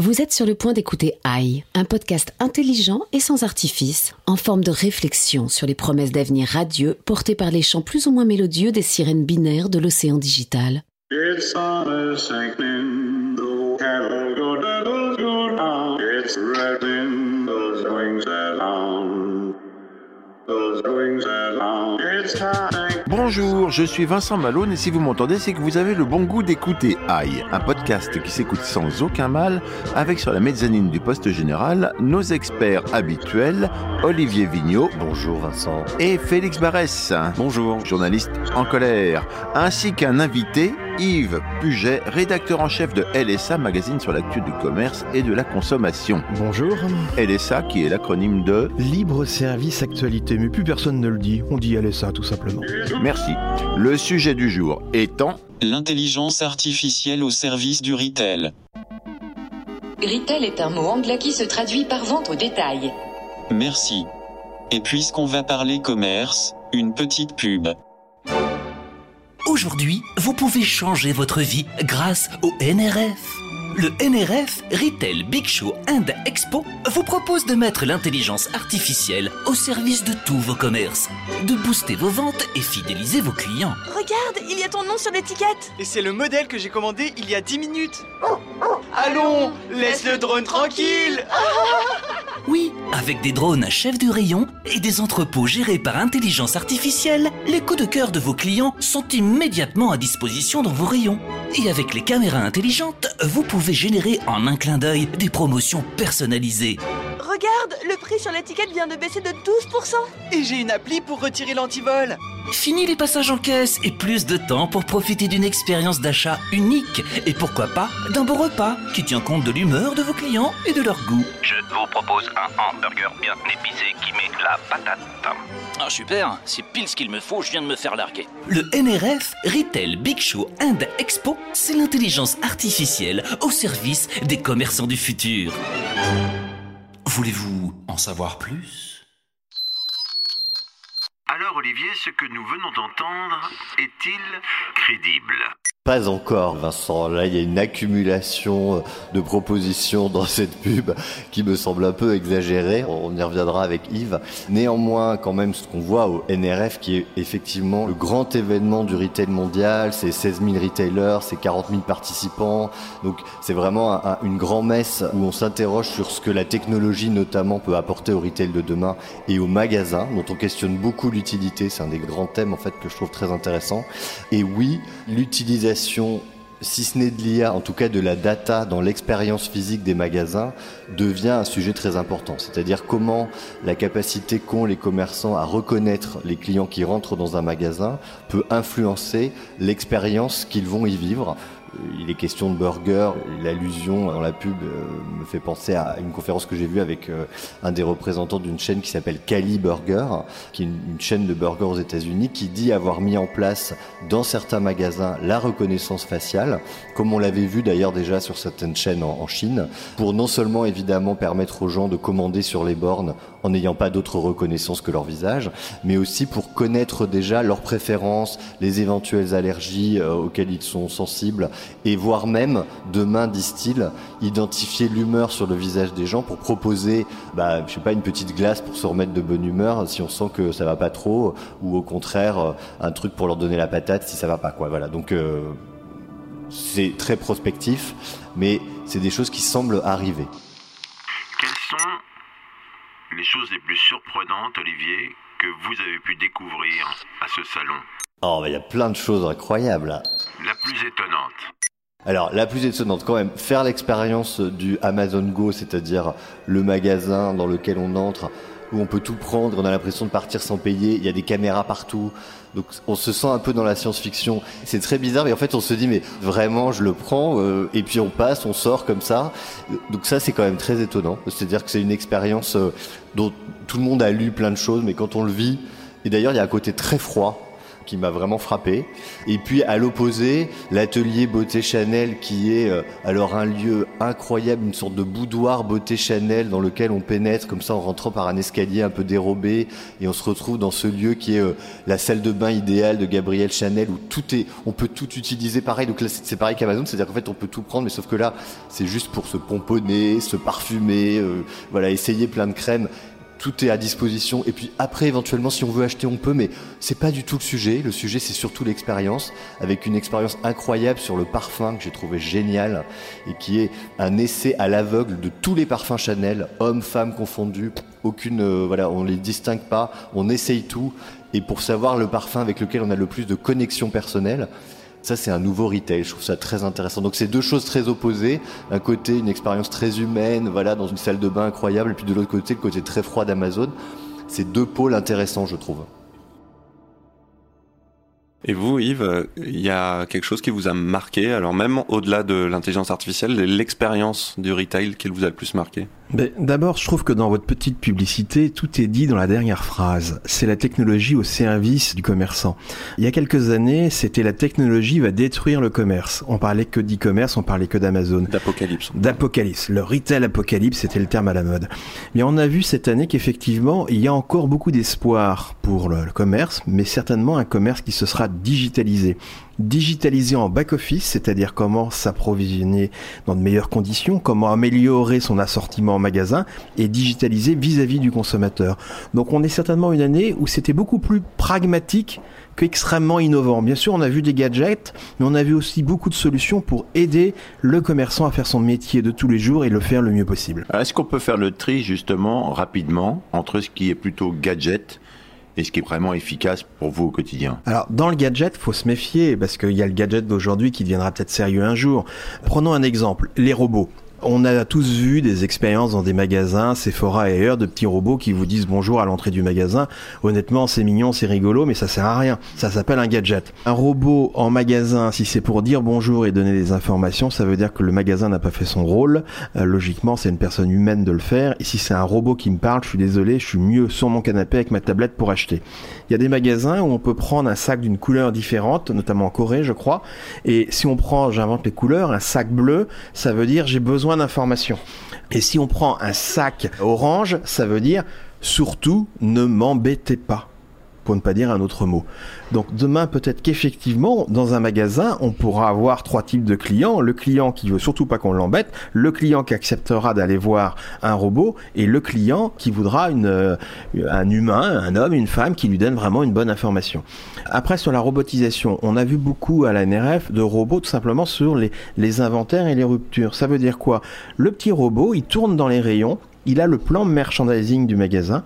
Vous êtes sur le point d'écouter AI, un podcast intelligent et sans artifice, en forme de réflexion sur les promesses d'avenir radieux portées par les chants plus ou moins mélodieux des sirènes binaires de l'océan digital. Bonjour, je suis Vincent Malone et si vous m'entendez, c'est que vous avez le bon goût d'écouter AI, un podcast qui s'écoute sans aucun mal, avec sur la mezzanine du poste général nos experts habituels, Olivier Vignot. Bonjour Vincent. Et Félix Barès. Bonjour. Journaliste en colère. Ainsi qu'un invité, Yves Puget, rédacteur en chef de LSA, magazine sur l'actu du commerce et de la consommation. Bonjour. LSA qui est l'acronyme de Libre service actualité, mais plus personne ne le dit. On dit LSA tout simplement. Merci. Le sujet du jour étant L'intelligence artificielle au service du retail. Retail est un mot anglais qui se traduit par vente au détail. Merci. Et puisqu'on va parler commerce, une petite pub. Aujourd'hui, vous pouvez changer votre vie grâce au NRF. Le NRF Retail Big Show and Expo vous propose de mettre l'intelligence artificielle au service de tous vos commerces, de booster vos ventes et fidéliser vos clients. Regarde, il y a ton nom sur l'étiquette Et c'est le modèle que j'ai commandé il y a 10 minutes. Allons, laisse le drone tranquille. Oui, avec des drones à chef de rayon et des entrepôts gérés par intelligence artificielle, les coups de cœur de vos clients sont immédiatement à disposition dans vos rayons. Et avec les caméras intelligentes, vous pouvez générer en un clin d'œil des promotions personnalisées. Regarde, le prix sur l'étiquette vient de baisser de 12%. Et j'ai une appli pour retirer l'antivol. Fini les passages en caisse et plus de temps pour profiter d'une expérience d'achat unique et pourquoi pas d'un bon repas qui tient compte de l'humeur de vos clients et de leur goût. Je vous propose un hamburger bien épicé qui met la patate. Ah super, c'est pile ce qu'il me faut, je viens de me faire larguer. Le NRF Retail Big Show and Expo, c'est l'intelligence artificielle au service des commerçants du futur. Voulez-vous en savoir plus? Alors Olivier, ce que nous venons d'entendre est-il crédible? Pas encore, Vincent. Là, il y a une accumulation de propositions dans cette pub qui me semble un peu exagérée. On y reviendra avec Yves. Néanmoins, quand même, ce qu'on voit au NRF, qui est effectivement le grand événement du retail mondial, c'est 16 000 retailers, c'est 40 000 participants. Donc, c'est vraiment un- un- une grand messe où on s'interroge sur ce que la technologie, notamment, peut apporter au retail de demain et aux magasins, dont on questionne beaucoup l'utilité. C'est un des grands thèmes, en fait, que je trouve très intéressant. Et oui, l'utilisation si ce n'est de l'IA, en tout cas de la data dans l'expérience physique des magasins, devient un sujet très important. C'est-à-dire comment la capacité qu'ont les commerçants à reconnaître les clients qui rentrent dans un magasin peut influencer l'expérience qu'ils vont y vivre. Il est question de burger, l'allusion dans la pub euh, me fait penser à une conférence que j'ai vue avec euh, un des représentants d'une chaîne qui s'appelle Cali Burger, qui est une, chaîne de burgers aux États-Unis, qui dit avoir mis en place dans certains magasins la reconnaissance faciale, comme on l'avait vu d'ailleurs déjà sur certaines chaînes en Chine, pour non seulement évidemment permettre aux gens de commander sur les bornes en n'ayant pas d'autre reconnaissance que leur visage, mais aussi pour connaître déjà leurs préférences, les éventuelles allergies euh, auxquelles ils sont sensibles, et voire même, demain, disent-ils, identifier l'humeur sur le visage des gens pour proposer, bah, je sais pas, une petite glace pour se remettre de bonne humeur si on sent que ça va pas trop, ou au contraire, euh, un truc pour leur donner la patate si ça va pas, quoi. Voilà. Donc, euh, c'est très prospectif, mais c'est des choses qui semblent arriver. Les choses les plus surprenantes, Olivier, que vous avez pu découvrir à ce salon Oh, bah, il y a plein de choses incroyables. là. La plus étonnante Alors, la plus étonnante quand même, faire l'expérience du Amazon Go, c'est-à-dire le magasin dans lequel on entre, où on peut tout prendre, on a l'impression de partir sans payer, il y a des caméras partout. Donc on se sent un peu dans la science-fiction. C'est très bizarre, mais en fait on se dit mais vraiment je le prends euh, et puis on passe, on sort comme ça. Donc ça c'est quand même très étonnant. C'est-à-dire que c'est une expérience euh, dont tout le monde a lu plein de choses, mais quand on le vit, et d'ailleurs il y a un côté très froid qui m'a vraiment frappé. Et puis à l'opposé, l'atelier beauté Chanel qui est euh, alors un lieu incroyable, une sorte de boudoir beauté Chanel dans lequel on pénètre comme ça en rentrant par un escalier un peu dérobé et on se retrouve dans ce lieu qui est euh, la salle de bain idéale de Gabrielle Chanel où tout est, on peut tout utiliser pareil. Donc là c'est pareil qu'Amazon, c'est-à-dire qu'en fait on peut tout prendre, mais sauf que là c'est juste pour se pomponner, se parfumer, euh, voilà, essayer plein de crèmes tout est à disposition. Et puis après, éventuellement, si on veut acheter, on peut, mais c'est pas du tout le sujet. Le sujet, c'est surtout l'expérience, avec une expérience incroyable sur le parfum que j'ai trouvé génial et qui est un essai à l'aveugle de tous les parfums Chanel, hommes, femmes confondus. Aucune, euh, voilà, on les distingue pas. On essaye tout. Et pour savoir le parfum avec lequel on a le plus de connexion personnelle, ça, c'est un nouveau retail. Je trouve ça très intéressant. Donc, c'est deux choses très opposées. D'un côté, une expérience très humaine, voilà, dans une salle de bain incroyable. Et puis de l'autre côté, le côté très froid d'Amazon. C'est deux pôles intéressants, je trouve. Et vous, Yves, il y a quelque chose qui vous a marqué, alors même au-delà de l'intelligence artificielle, l'expérience du retail qui vous a le plus marqué? D'abord, je trouve que dans votre petite publicité, tout est dit dans la dernière phrase. C'est la technologie au service du commerçant. Il y a quelques années, c'était la technologie va détruire le commerce. On parlait que d'e-commerce, on parlait que d'Amazon. D'apocalypse. D'apocalypse. Le retail apocalypse, c'était le terme à la mode. Mais on a vu cette année qu'effectivement, il y a encore beaucoup d'espoir pour le, le commerce, mais certainement un commerce qui se sera digitalisé digitalisé en back-office, c'est-à-dire comment s'approvisionner dans de meilleures conditions, comment améliorer son assortiment en magasin et digitaliser vis-à-vis du consommateur. Donc on est certainement une année où c'était beaucoup plus pragmatique qu'extrêmement innovant. Bien sûr, on a vu des gadgets, mais on a vu aussi beaucoup de solutions pour aider le commerçant à faire son métier de tous les jours et le faire le mieux possible. Est-ce qu'on peut faire le tri justement rapidement entre ce qui est plutôt gadget et ce qui est vraiment efficace pour vous au quotidien Alors, dans le gadget, faut se méfier parce qu'il y a le gadget d'aujourd'hui qui deviendra peut-être sérieux un jour. Prenons un exemple, les robots. On a tous vu des expériences dans des magasins, Sephora et ailleurs, de petits robots qui vous disent bonjour à l'entrée du magasin. Honnêtement, c'est mignon, c'est rigolo, mais ça sert à rien. Ça s'appelle un gadget. Un robot en magasin, si c'est pour dire bonjour et donner des informations, ça veut dire que le magasin n'a pas fait son rôle. Euh, logiquement, c'est une personne humaine de le faire. Et si c'est un robot qui me parle, je suis désolé, je suis mieux sur mon canapé avec ma tablette pour acheter. Il y a des magasins où on peut prendre un sac d'une couleur différente, notamment en Corée, je crois. Et si on prend, j'invente les couleurs, un sac bleu, ça veut dire j'ai besoin d'informations. Et si on prend un sac orange, ça veut dire surtout ne m'embêtez pas pour ne pas dire un autre mot. Donc demain, peut-être qu'effectivement, dans un magasin, on pourra avoir trois types de clients. Le client qui veut surtout pas qu'on l'embête, le client qui acceptera d'aller voir un robot, et le client qui voudra euh, un humain, un homme, une femme qui lui donne vraiment une bonne information. Après, sur la robotisation, on a vu beaucoup à la NRF de robots tout simplement sur les, les inventaires et les ruptures. Ça veut dire quoi? Le petit robot, il tourne dans les rayons, il a le plan merchandising du magasin,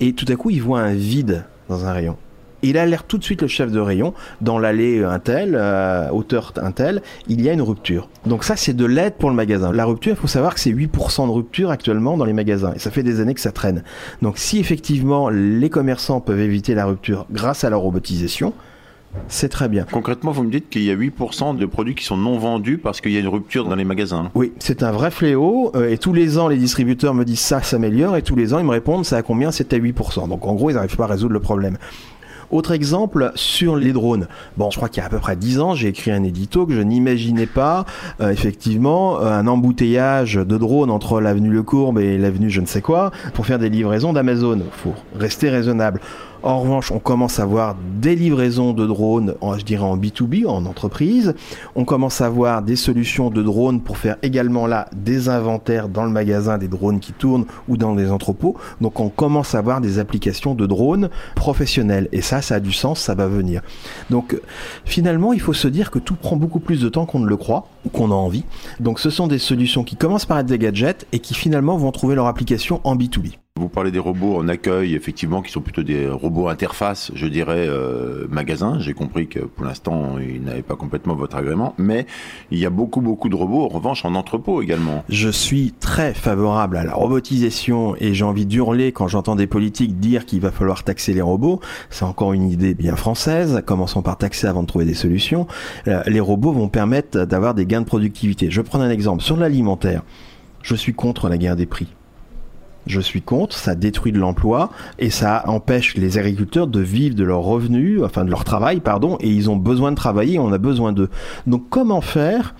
et tout à coup, il voit un vide dans un rayon. Il alerte tout de suite le chef de rayon dans l'allée Intel, euh, hauteur Intel, il y a une rupture. Donc ça c'est de l'aide pour le magasin. La rupture, il faut savoir que c'est 8% de rupture actuellement dans les magasins et ça fait des années que ça traîne. Donc si effectivement les commerçants peuvent éviter la rupture grâce à la robotisation, c'est très bien. Concrètement, vous me dites qu'il y a 8% de produits qui sont non vendus parce qu'il y a une rupture dans les magasins. Oui, c'est un vrai fléau. euh, et tous les ans, les distributeurs me disent ça s'améliore. Et tous les ans, ils me répondent ça à combien? C'est à 8%. Donc en gros, ils n'arrivent pas à résoudre le problème. Autre exemple sur les drones. Bon, je crois qu'il y a à peu près 10 ans, j'ai écrit un édito que je n'imaginais pas, euh, effectivement, euh, un embouteillage de drones entre l'avenue Le Courbe et l'avenue je ne sais quoi pour faire des livraisons d'Amazon. Faut rester raisonnable. En revanche, on commence à voir des livraisons de drones, en, je dirais en B2B, en entreprise. On commence à voir des solutions de drones pour faire également là des inventaires dans le magasin des drones qui tournent ou dans les entrepôts. Donc on commence à voir des applications de drones professionnelles. Et ça, ça a du sens, ça va venir. Donc finalement, il faut se dire que tout prend beaucoup plus de temps qu'on ne le croit ou qu'on a envie. Donc ce sont des solutions qui commencent par être des gadgets et qui finalement vont trouver leur application en B2B. Vous parlez des robots en accueil, effectivement, qui sont plutôt des robots interface, je dirais, euh, magasin. J'ai compris que pour l'instant, ils n'avaient pas complètement votre agrément. Mais il y a beaucoup, beaucoup de robots, en revanche, en entrepôt également. Je suis très favorable à la robotisation et j'ai envie d'hurler quand j'entends des politiques dire qu'il va falloir taxer les robots. C'est encore une idée bien française. Commençons par taxer avant de trouver des solutions. Euh, Les robots vont permettre d'avoir des gains de productivité. Je prends un exemple. Sur l'alimentaire, je suis contre la guerre des prix. Je suis contre, ça détruit de l'emploi et ça empêche les agriculteurs de vivre de leurs revenus, enfin de leur travail, pardon, et ils ont besoin de travailler, on a besoin d'eux. Donc comment faire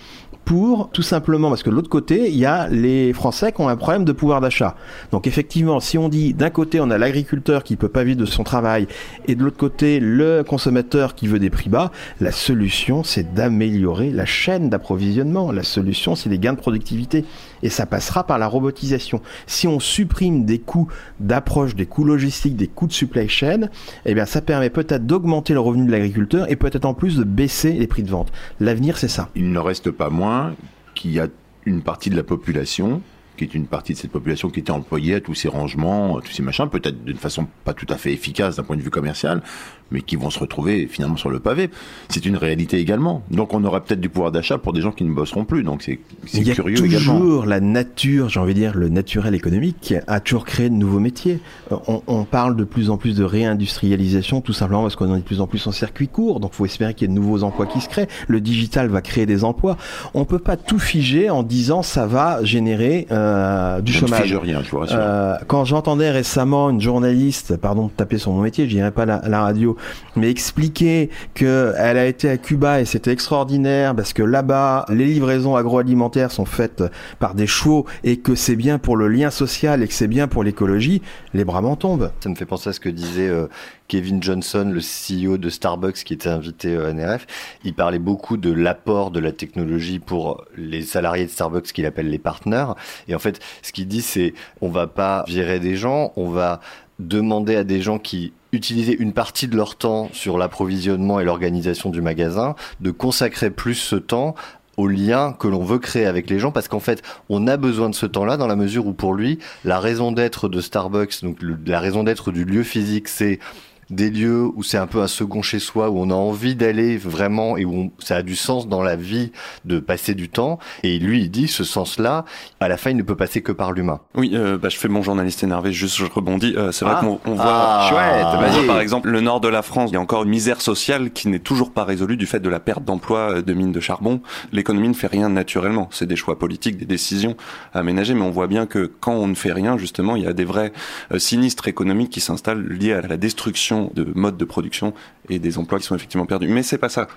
pour tout simplement parce que de l'autre côté il y a les Français qui ont un problème de pouvoir d'achat. Donc effectivement, si on dit d'un côté on a l'agriculteur qui peut pas vivre de son travail et de l'autre côté le consommateur qui veut des prix bas, la solution c'est d'améliorer la chaîne d'approvisionnement. La solution c'est des gains de productivité et ça passera par la robotisation. Si on supprime des coûts d'approche, des coûts logistiques, des coûts de supply chain, eh bien ça permet peut-être d'augmenter le revenu de l'agriculteur et peut-être en plus de baisser les prix de vente. L'avenir c'est ça. Il ne reste pas moins qu'il y a une partie de la population qui est une partie de cette population qui était employée à tous ces rangements, à tous ces machins, peut-être d'une façon pas tout à fait efficace d'un point de vue commercial, mais qui vont se retrouver finalement sur le pavé. C'est une réalité également. Donc on aura peut-être du pouvoir d'achat pour des gens qui ne bosseront plus. Donc c'est c'est Il y a curieux toujours également. la nature, j'ai envie de dire le naturel économique, a toujours créé de nouveaux métiers. Euh, On, on parle de plus en plus de réindustrialisation, tout simplement parce qu'on est de plus en plus en circuit court. Donc, il faut espérer qu'il y ait de nouveaux emplois qui se créent. Le digital va créer des emplois. On peut pas tout figer en disant ça va générer euh, du Je ne chômage. fige rien, je vous rassure. Euh, quand j'entendais récemment une journaliste, pardon de taper sur mon métier, je dirais pas la, la radio, mais expliquer que elle a été à Cuba et c'était extraordinaire parce que là-bas les livraisons agroalimentaires sont faites par des chevaux et que c'est bien pour le lien social et que c'est bien pour l'écologie, les bras m'en tombent. Ça me fait penser à ce que disait euh, Kevin Johnson, le CEO de Starbucks, qui était invité euh, à NRF. Il parlait beaucoup de l'apport de la technologie pour les salariés de Starbucks qu'il appelle les partenaires. Et en fait, ce qu'il dit, c'est on va pas virer des gens, on va demander à des gens qui utilisaient une partie de leur temps sur l'approvisionnement et l'organisation du magasin de consacrer plus ce temps au lien que l'on veut créer avec les gens parce qu'en fait on a besoin de ce temps-là dans la mesure où pour lui la raison d'être de Starbucks donc la raison d'être du lieu physique c'est des lieux où c'est un peu un second chez soi, où on a envie d'aller vraiment et où on- ça a du sens dans la vie de passer du temps. Et lui, il dit ce sens-là, à la fin, il ne peut passer que par l'humain. Oui, euh, bah, je fais mon journaliste énervé, juste je rebondis. Euh, c'est vrai Ah. qu'on on voit, Ah, chouette, voit par exemple le nord de la France, il y a encore une misère sociale qui n'est toujours pas résolue du fait de la perte d'emploi euh, de mines de charbon. L'économie ne fait rien naturellement, c'est des choix politiques, des décisions à aménager, mais on voit bien que quand on ne fait rien, justement, il y a des vrais euh, sinistres économiques qui s'installent liés à la destruction de modes de production et des emplois qui sont effectivement perdus. Mais c'est pas ça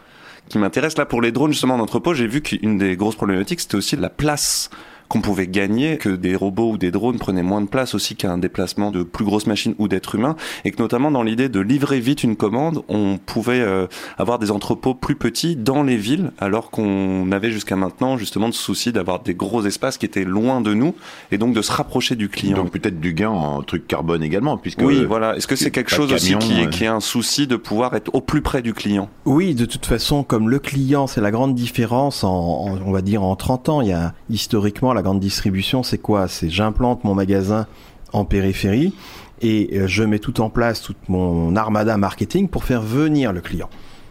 qui m'intéresse là pour les drones justement en entrepôt. J'ai vu qu'une des grosses problématiques c'était aussi la place qu'on pouvait gagner, que des robots ou des drones prenaient moins de place aussi qu'un déplacement de plus grosses machines ou d'êtres humains, et que notamment dans l'idée de livrer vite une commande, on pouvait euh, avoir des entrepôts plus petits dans les villes, alors qu'on avait jusqu'à maintenant justement de souci d'avoir des gros espaces qui étaient loin de nous, et donc de se rapprocher du client. Donc peut-être du gain en truc carbone également, puisque oui, voilà. Est-ce que c'est quelque chose aussi qui est, euh, qui est un souci de pouvoir être au plus près du client? Oui, de toute façon, comme le client, c'est la grande différence en, en- on va dire, en 30 ans. Il y a, historiquement, la grande distribution, c'est quoi? C'est j'implante mon magasin en périphérie et euh, je mets tout en place, toute mon armada marketing pour faire venir le client.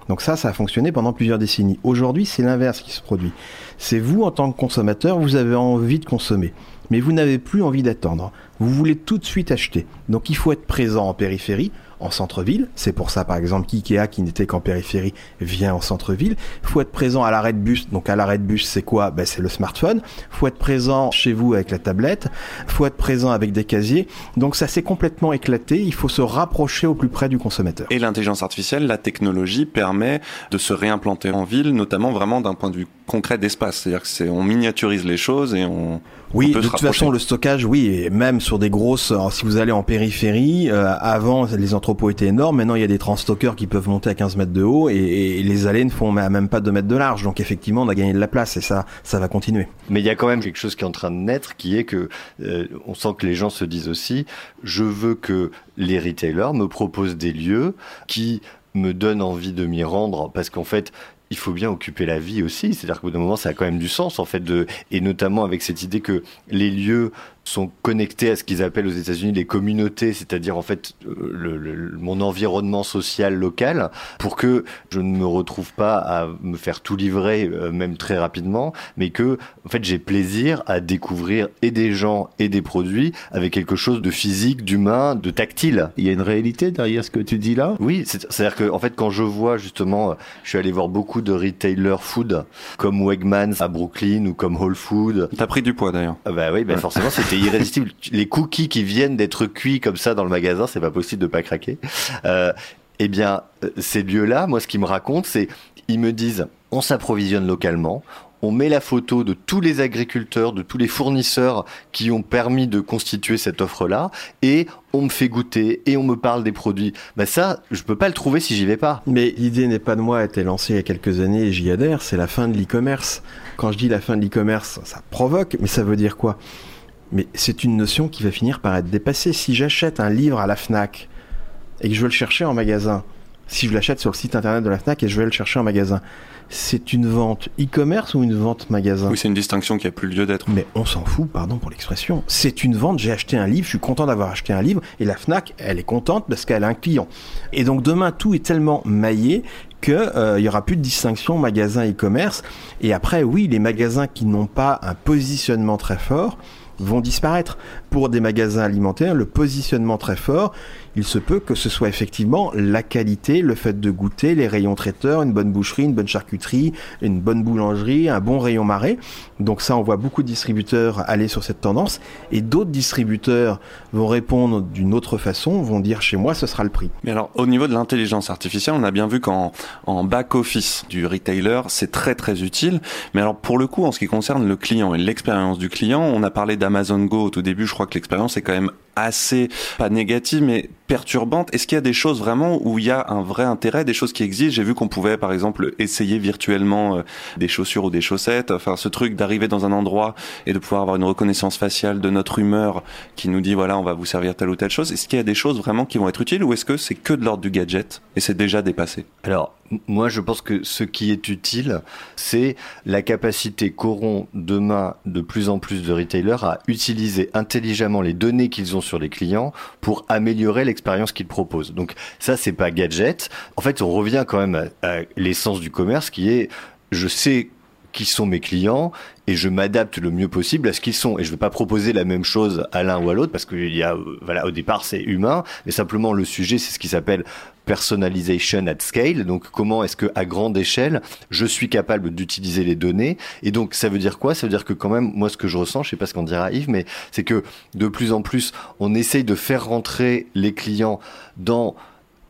Donc ça, ça a fonctionné pendant plusieurs décennies. Aujourd'hui, c'est l'inverse qui se produit. C'est vous, en tant que consommateur, vous avez envie de consommer. Mais vous n'avez plus envie d'attendre. Vous voulez tout de suite acheter. Donc il faut être présent en périphérie, en centre-ville. C'est pour ça, par exemple, qu'IKEA, qui n'était qu'en périphérie, vient en centre-ville. Il faut être présent à l'arrêt de bus. Donc à l'arrêt de bus, c'est quoi? Ben, C'est le smartphone. Il faut être présent chez vous avec la tablette. Il faut être présent avec des casiers. Donc ça s'est complètement éclaté. Il faut se rapprocher au plus près du consommateur. Et l'intelligence artificielle, la technologie permet de se réimplanter en ville, notamment vraiment d'un point de vue concret d'espace. C'est-à-dire que c'est, on miniaturise les choses et on, Oui, on peut de se toute façon, le stockage, oui, et même sur des grosses. si vous allez en périphérie, euh, avant les entrepôts étaient énormes. Maintenant, il y a des transstockers qui peuvent monter à 15 mètres de haut et, les allées ne font même pas 2 mètres de large. Donc effectivement, on a gagné de la place et ça, ça va continuer. Mais il y a quand même quelque chose qui est en train de naître, qui est que euh, on sent que les gens se disent aussi, je veux que les retailers me proposent des lieux qui me donnent envie de m'y rendre, parce qu'en fait, il faut bien occuper la vie aussi. C'est-à-dire qu'au bout d'un moment, ça a quand même du sens, en fait, de, et notamment avec cette idée que les lieux sont connectés à ce qu'ils appellent aux États-Unis les communautés, c'est-à-dire en fait euh, le, le, mon environnement social local, pour que je ne me retrouve pas à me faire tout livrer, euh, même très rapidement, mais que en fait j'ai plaisir à découvrir et des gens et des produits avec quelque chose de physique, d'humain, de tactile. Il y a une réalité derrière ce que tu dis là? Oui, c'est-à-dire que en fait quand je vois justement, je suis allé voir beaucoup de retailers food comme Wegmans à Brooklyn ou comme Whole Food. T'as pris du poids d'ailleurs. Ah bah oui, bah forcément c'était irrésistible. Les cookies qui viennent d'être cuits comme ça dans le magasin, c'est pas possible de pas craquer. Euh, eh bien, euh, ces lieux-là, moi, ce qu'ils me racontent, c'est ils me disent on s'approvisionne localement, on met la photo de tous les agriculteurs, de tous les fournisseurs qui ont permis de constituer cette offre-là, et on me fait goûter et on me parle des produits. Bah ça, je peux pas le trouver si j'y vais pas. Mais l'idée n'est pas de moi, a été lancée il y a quelques années et j'y adhère, c'est la fin de l'e-commerce. Quand je dis la fin de l'e-commerce, ça provoque, mais ça veut dire quoi? Mais c'est une notion qui va finir par être dépassée. Si j'achète un livre à la FNAC et que je veux le chercher en magasin, si je l'achète sur le site internet de la FNAC et je vais le chercher en magasin, c'est une vente e-commerce ou une vente magasin Oui, c'est une distinction qui a plus lieu d'être. Mais on s'en fout, pardon pour l'expression. C'est une vente, j'ai acheté un livre, je suis content d'avoir acheté un livre, et la FNAC, elle est contente parce qu'elle a un client. Et donc demain, tout est tellement maillé qu'il euh, y aura plus de distinction magasin e-commerce. Et après, oui, les magasins qui n'ont pas un positionnement très fort vont disparaître. Pour des magasins alimentaires, le positionnement très fort, il se peut que ce soit effectivement la qualité, le fait de goûter, les rayons traiteurs, une bonne boucherie, une bonne charcuterie, une bonne boulangerie, un bon rayon marais. Donc ça, on voit beaucoup de distributeurs aller sur cette tendance. Et d'autres distributeurs vont répondre d'une autre façon, vont dire chez moi, ce sera le prix. Mais alors, au niveau de l'intelligence artificielle, on a bien vu qu'en en back-office du retailer, c'est très très utile. Mais alors, pour le coup, en ce qui concerne le client et l'expérience du client, on a parlé d'Amazon Go au tout début. Je crois que l'expérience est quand même assez, pas négative, mais perturbante. Est-ce qu'il y a des choses vraiment où il y a un vrai intérêt, des choses qui existent? J'ai vu qu'on pouvait, par exemple, essayer virtuellement euh, des chaussures ou des chaussettes. Enfin, ce truc d'arriver dans un endroit et de pouvoir avoir une reconnaissance faciale de notre humeur qui nous dit, voilà, on va vous servir telle ou telle chose. Est-ce qu'il y a des choses vraiment qui vont être utiles ou est-ce que c'est que de l'ordre du gadget et c'est déjà dépassé? Alors, moi, je pense que ce qui est utile, c'est la capacité qu'auront demain de plus en plus de retailers à utiliser intelligemment les données qu'ils ont sur les clients pour améliorer l'expérience qu'ils proposent. Donc ça, c'est pas gadget. En fait, on revient quand même à, à l'essence du commerce qui est je sais qui sont mes clients et je m'adapte le mieux possible à ce qu'ils sont. Et je ne vais pas proposer la même chose à l'un ou à l'autre parce qu'il y a, voilà, au départ c'est humain, mais simplement le sujet c'est ce qui s'appelle personalization at scale. Donc comment est-ce que à grande échelle je suis capable d'utiliser les données? Et donc ça veut dire quoi? Ça veut dire que quand même moi ce que je ressens, je sais pas ce qu'on dira Yves, mais c'est que de plus en plus on essaye de faire rentrer les clients dans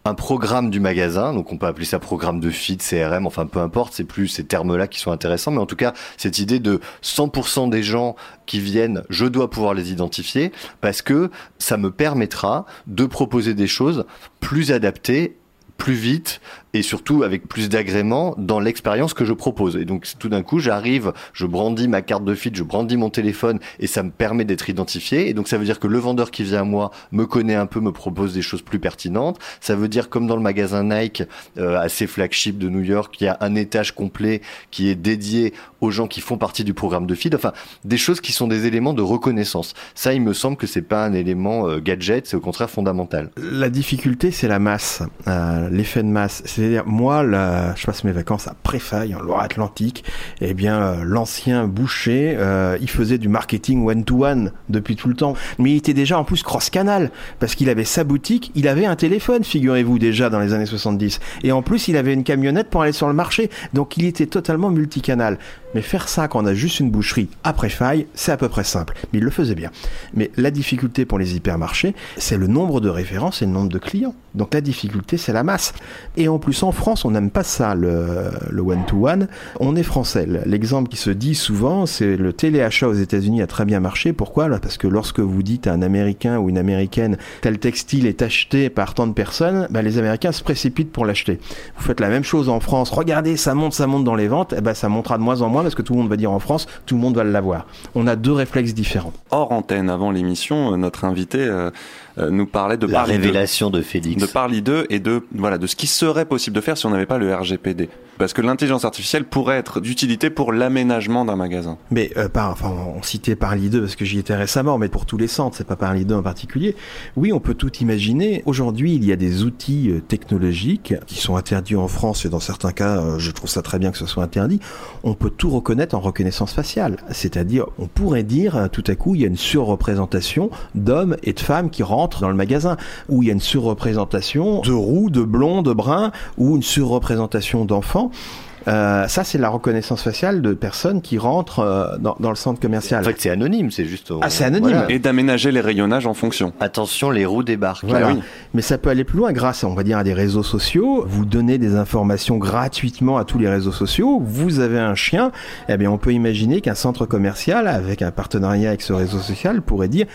un programme du magasin, donc on peut appeler ça programme de feed, CRM, enfin peu importe, c'est plus ces termes-là qui sont intéressants, mais en tout cas cette idée de 100% des gens qui viennent, je dois pouvoir les identifier parce que ça me permettra de proposer des choses plus adaptées plus vite et surtout avec plus d'agrément dans l'expérience que je propose. Et donc tout d'un coup, j'arrive, je brandis ma carte de feed, je brandis mon téléphone et ça me permet d'être identifié. Et donc ça veut dire que le vendeur qui vient à moi me connaît un peu, me propose des choses plus pertinentes. Ça veut dire comme dans le magasin Nike, euh, assez flagship de New York, il y a un étage complet qui est dédié aux gens qui font partie du programme de feed. Enfin, des choses qui sont des éléments de reconnaissance. Ça, il me semble que c'est pas un élément euh, gadget, c'est au contraire fondamental. La difficulté, c'est la masse, euh, l'effet de masse. Moi, je passe mes vacances à Préfaille, en Loire-Atlantique. Eh bien, euh, l'ancien boucher, euh, il faisait du marketing one-to-one depuis tout le temps. Mais il était déjà en plus cross-canal, parce qu'il avait sa boutique, il avait un téléphone, figurez-vous, déjà dans les années 70. Et en plus, il avait une camionnette pour aller sur le marché. Donc, il était totalement multicanal. Mais faire ça quand on a juste une boucherie après faille, c'est à peu près simple. Mais il le faisait bien. Mais la difficulté pour les hypermarchés, c'est le nombre de références et le nombre de clients. Donc la difficulté, c'est la masse. Et en plus, en France, on n'aime pas ça, le, one-to-one. On est français. L'exemple qui se dit souvent, c'est le téléachat aux États-Unis a très bien marché. Pourquoi? Parce que lorsque vous dites à un Américain ou une Américaine, tel textile est acheté par tant de personnes, ben les Américains se précipitent pour l'acheter. Vous faites la même chose en France. Regardez, ça monte, ça monte dans les ventes. Et ben, ça montera de moins en moins parce que tout le monde va dire en France, tout le monde va l'avoir. On a deux réflexes différents. Hors antenne, avant l'émission, euh, notre invité euh, nous parlait de La Paris 2. révélation de Félix. de Parly 2 et de voilà de ce qui serait possible de faire si on n'avait pas le RGPD. Parce que l'intelligence artificielle pourrait être d'utilité pour l'aménagement d'un magasin. Mais euh, par, enfin, on citait Parly 2 parce que j'y étais récemment, mais pour tous les centres, c'est pas Parly 2 en particulier. Oui, on peut tout imaginer. Aujourd'hui, il y a des outils euh, technologiques qui sont interdits en France et dans certains cas, euh, je trouve ça très bien que ce soit interdit. On peut tout reconnaître en reconnaissance faciale, c'est-à-dire, on pourrait dire euh, tout à coup, il y a une surreprésentation d'hommes et de femmes qui rentrent dans le magasin, ou il y a une surreprésentation de roux, de blonds, de bruns, ou une surreprésentation d'enfants. Euh, ça, c'est la reconnaissance faciale de personnes qui rentrent euh, dans, dans le centre commercial. En fait, c'est anonyme, c'est juste. Ah, c'est anonyme. Voilà. Et d'aménager les rayonnages en fonction. Attention, les roues débarquent. Voilà. Ah oui. Mais ça peut aller plus loin grâce, on va dire, à des réseaux sociaux. Vous donnez des informations gratuitement à tous les réseaux sociaux. Vous avez un chien. Eh bien, on peut imaginer qu'un centre commercial, avec un partenariat avec ce réseau social, pourrait dire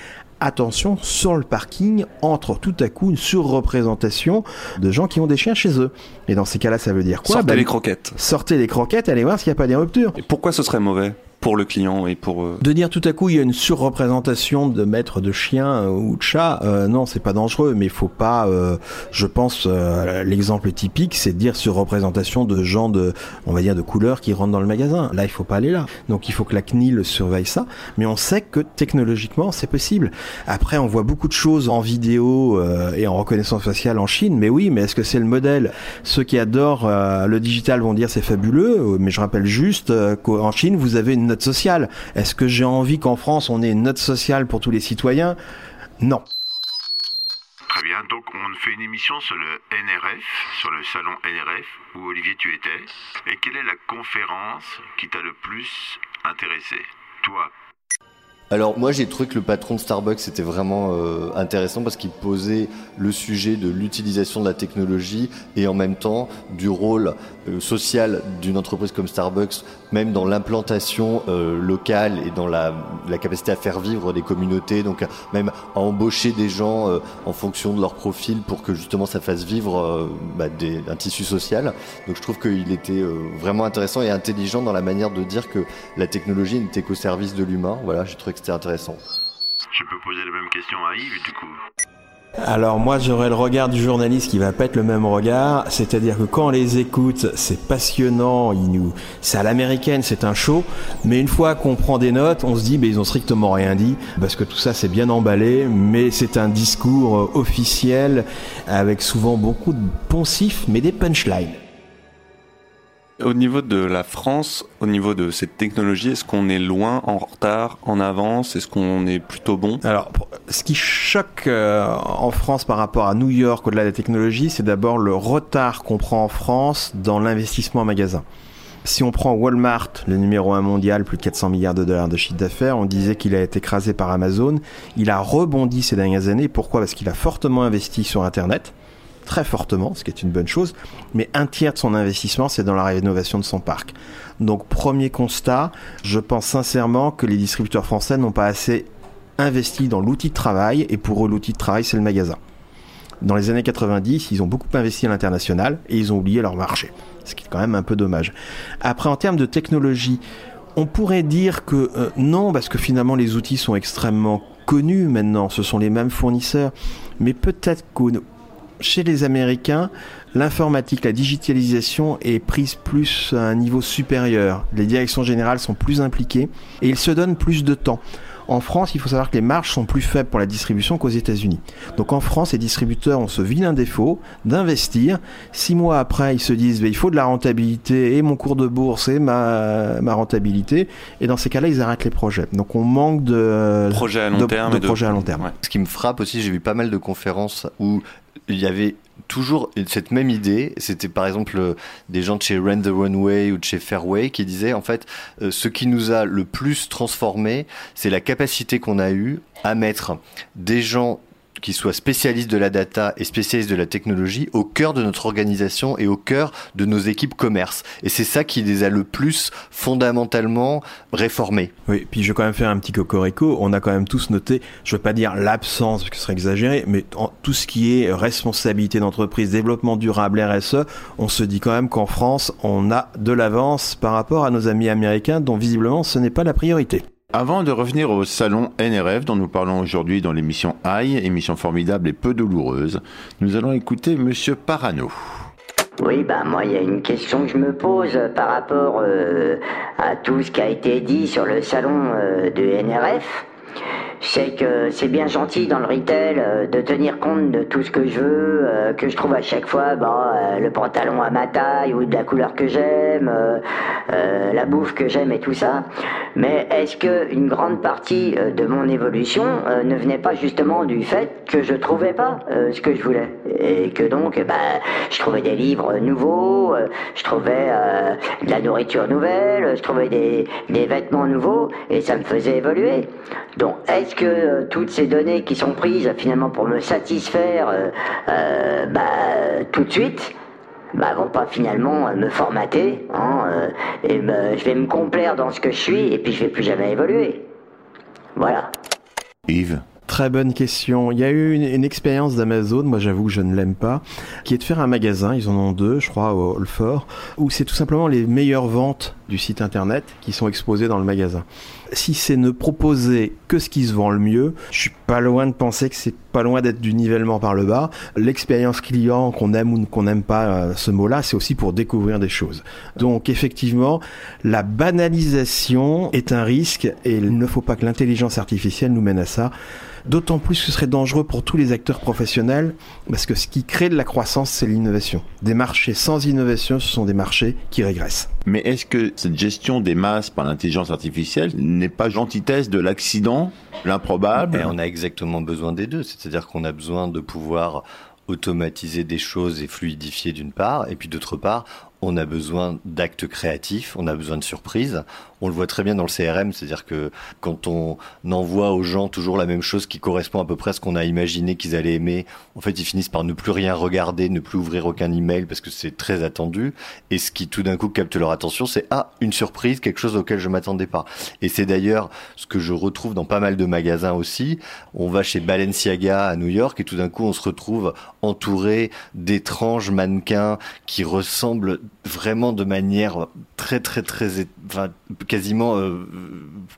attention, sur le parking entre tout à coup une surreprésentation de gens qui ont des chiens chez eux. Et dans ces cas-là, ça veut dire quoi? Sortez Ben, les croquettes. Sortez les croquettes, allez voir s'il n'y a pas des ruptures. Et pourquoi ce serait mauvais? Pour le client et pour... euh, De dire tout à coup il y a une surreprésentation de maîtres de chiens euh, ou de chats, euh, non c'est pas dangereux, mais faut pas, euh, je pense euh, l'exemple typique c'est de dire surreprésentation de gens de, on va dire de couleurs qui rentrent dans le magasin. Là il faut pas aller là, donc il faut que la CNIL surveille ça, mais on sait que technologiquement c'est possible. Après on voit beaucoup de choses en vidéo et en reconnaissance faciale en Chine, mais oui, mais est-ce que c'est le modèle? Ceux qui adorent le digital vont dire c'est fabuleux, mais je rappelle juste qu'en Chine vous avez une sociale. Est-ce que j'ai envie qu'en France on ait une note sociale pour tous les citoyens? Non. Très bien, donc on fait une émission sur le NRF, sur le salon NRF, où Olivier tu étais. Et quelle est la conférence qui t'a le plus intéressé? Toi Alors moi j'ai trouvé que le patron de Starbucks était vraiment euh, intéressant parce qu'il posait le sujet de l'utilisation de la technologie et en même temps du rôle euh, social d'une entreprise comme Starbucks, même dans l'implantation euh, locale et dans la, la capacité à faire vivre des communautés, donc même à embaucher des gens euh, en fonction de leur profil pour que justement ça fasse vivre euh, bah, des- un tissu social. Donc je trouve qu'il était euh, vraiment intéressant et intelligent dans la manière de dire que la technologie n'était qu'au service de l'humain. Voilà, j'ai trouvé c'était intéressant. Je peux poser la même question à Yves du coup. Alors moi j'aurais le regard du journaliste qui va pas être le même regard, c'est-à-dire que quand on les écoute, c'est passionnant, ils nous, c'est à l'américaine, c'est un show, mais une fois qu'on prend des notes, on se dit, ben ils ont strictement rien dit, parce que tout ça c'est bien emballé, mais c'est un discours euh, officiel avec souvent beaucoup de poncifs, mais des punchlines. Au niveau de la France, au niveau de cette technologie, est-ce qu'on est loin, en retard, en avance? Est-ce qu'on est plutôt bon? Alors, ce qui choque euh, en France par rapport à New York au-delà des technologies, c'est d'abord le retard qu'on prend en France dans l'investissement en magasin. Si on prend Walmart, le numéro 1 mondial, plus de 400 milliards de dollars de chiffre d'affaires, on disait qu'il a été écrasé par Amazon. Il a rebondi ces dernières années. Pourquoi? Parce qu'il a fortement investi sur Internet, très fortement, ce qui est une bonne chose. Mais un tiers de son investissement, c'est dans la rénovation de son parc. Donc, premier constat, je pense sincèrement que les distributeurs français n'ont pas assez investi dans l'outil de travail, et pour eux, l'outil de travail, c'est le magasin. Dans les années 90, ils ont beaucoup investi à l'international et ils ont oublié leur marché. Ce qui est quand même un peu dommage. Après, en termes de technologie, on pourrait dire que euh, non, parce que finalement les outils sont extrêmement connus maintenant, ce sont les mêmes fournisseurs. Mais peut-être que chez les Américains, l'informatique, la digitalisation est prise plus à un niveau supérieur. Les directions générales sont plus impliquées et ils se donnent plus de temps. En France, il faut savoir que les marges sont plus faibles pour la distribution qu'aux États-Unis. Donc en France, les distributeurs ont ce vilain défaut d'investir. Six mois après, ils se disent, il faut de la rentabilité et mon cours de bourse et ma, ma rentabilité. Et dans ces cas-là, ils arrêtent les projets. Donc on manque de Projets à long de- terme de et de- projets à long terme. Ouais. Ce qui me frappe aussi, j'ai vu pas mal de conférences où il y avait toujours cette même idée. C'était par exemple euh, des gens de chez Rent the Runway ou de chez Fairway qui disaient en fait euh, ce qui nous a le plus transformé, c'est la capacité qu'on a eue à mettre des gens qui soient spécialistes de la data et spécialistes de la technologie au cœur de notre organisation et au cœur de nos équipes commerce. Et c'est ça qui les a le plus fondamentalement réformés. Oui, puis je vais quand même faire un petit cocorico. On a quand même tous noté, je veux pas dire l'absence, parce que ce serait exagéré, mais en- tout ce qui est responsabilité d'entreprise, développement durable, RSE, on se dit quand même qu'en France, on a de l'avance par rapport à nos amis américains, dont visiblement ce n'est pas la priorité. Avant de revenir au salon NRF dont nous parlons aujourd'hui dans l'émission AI, émission formidable et peu douloureuse, nous allons écouter Monsieur Parano. Oui, bah moi, il y a une question que je me pose par rapport euh, à tout ce qui a été dit sur le salon euh, de NRF. Sais que c'est bien gentil dans le retail euh, de tenir compte de tout ce que je veux, euh, que je trouve à chaque fois, bon, euh, le pantalon à ma taille ou de la couleur que j'aime, la bouffe que j'aime et tout ça. Mais est-ce que une grande partie de mon évolution ne venait pas justement du fait que je trouvais pas ce que je voulais? Et que donc, bah, je trouvais des livres nouveaux, je trouvais de la nourriture nouvelle, je trouvais des, des vêtements nouveaux et ça me faisait évoluer. Donc, que euh, toutes ces données qui sont prises euh, finalement pour me satisfaire euh, euh, bah, tout de suite, bah, vont pas finalement me formater, hein, euh, et me- je vais me complaire dans ce que je suis et puis je vais plus jamais évoluer. Voilà. Yves Très bonne question. Il y a eu une, une expérience d'Amazon, moi j'avoue que je ne l'aime pas, qui est de faire un magasin, ils en ont deux, je crois, au Holfort, où c'est tout simplement les meilleures ventes du site internet qui sont exposées dans le magasin. Si c'est ne proposer que ce qui se vend le mieux, je suis pas loin de penser que c'est pas loin d'être du nivellement par le bas. L'expérience client, qu'on aime ou qu'on n'aime pas euh, ce mot-là, c'est aussi pour découvrir des choses. Donc effectivement, la banalisation est un risque et il ne faut pas que l'intelligence artificielle nous mène à ça. D'autant plus que ce serait dangereux pour tous les acteurs professionnels, parce que ce qui crée de la croissance, c'est l'innovation. Des marchés sans innovation, ce sont des marchés qui régressent. Mais est-ce que cette gestion des masses par l'intelligence artificielle n'est pas l'antithèse de l'accident, l'improbable on a exactement besoin des deux. C'est-à-dire qu'on a besoin de pouvoir automatiser des choses et fluidifier d'une part, et puis d'autre part, on a besoin d'actes créatifs, on a besoin de surprises. On le voit très bien dans le CRM, c'est-à-dire que quand on envoie aux gens toujours la même chose qui correspond à peu près à ce qu'on a imaginé qu'ils allaient aimer, en fait, ils finissent par ne plus rien regarder, ne plus ouvrir aucun email parce que c'est très attendu. Et ce qui tout d'un coup capte leur attention, c'est ah une surprise, quelque chose auquel je m'attendais pas. Et c'est d'ailleurs ce que je retrouve dans pas mal de magasins aussi. On va chez Balenciaga à New York et tout d'un coup on se retrouve entouré d'étranges mannequins qui ressemblent vraiment de manière très très très quasiment euh,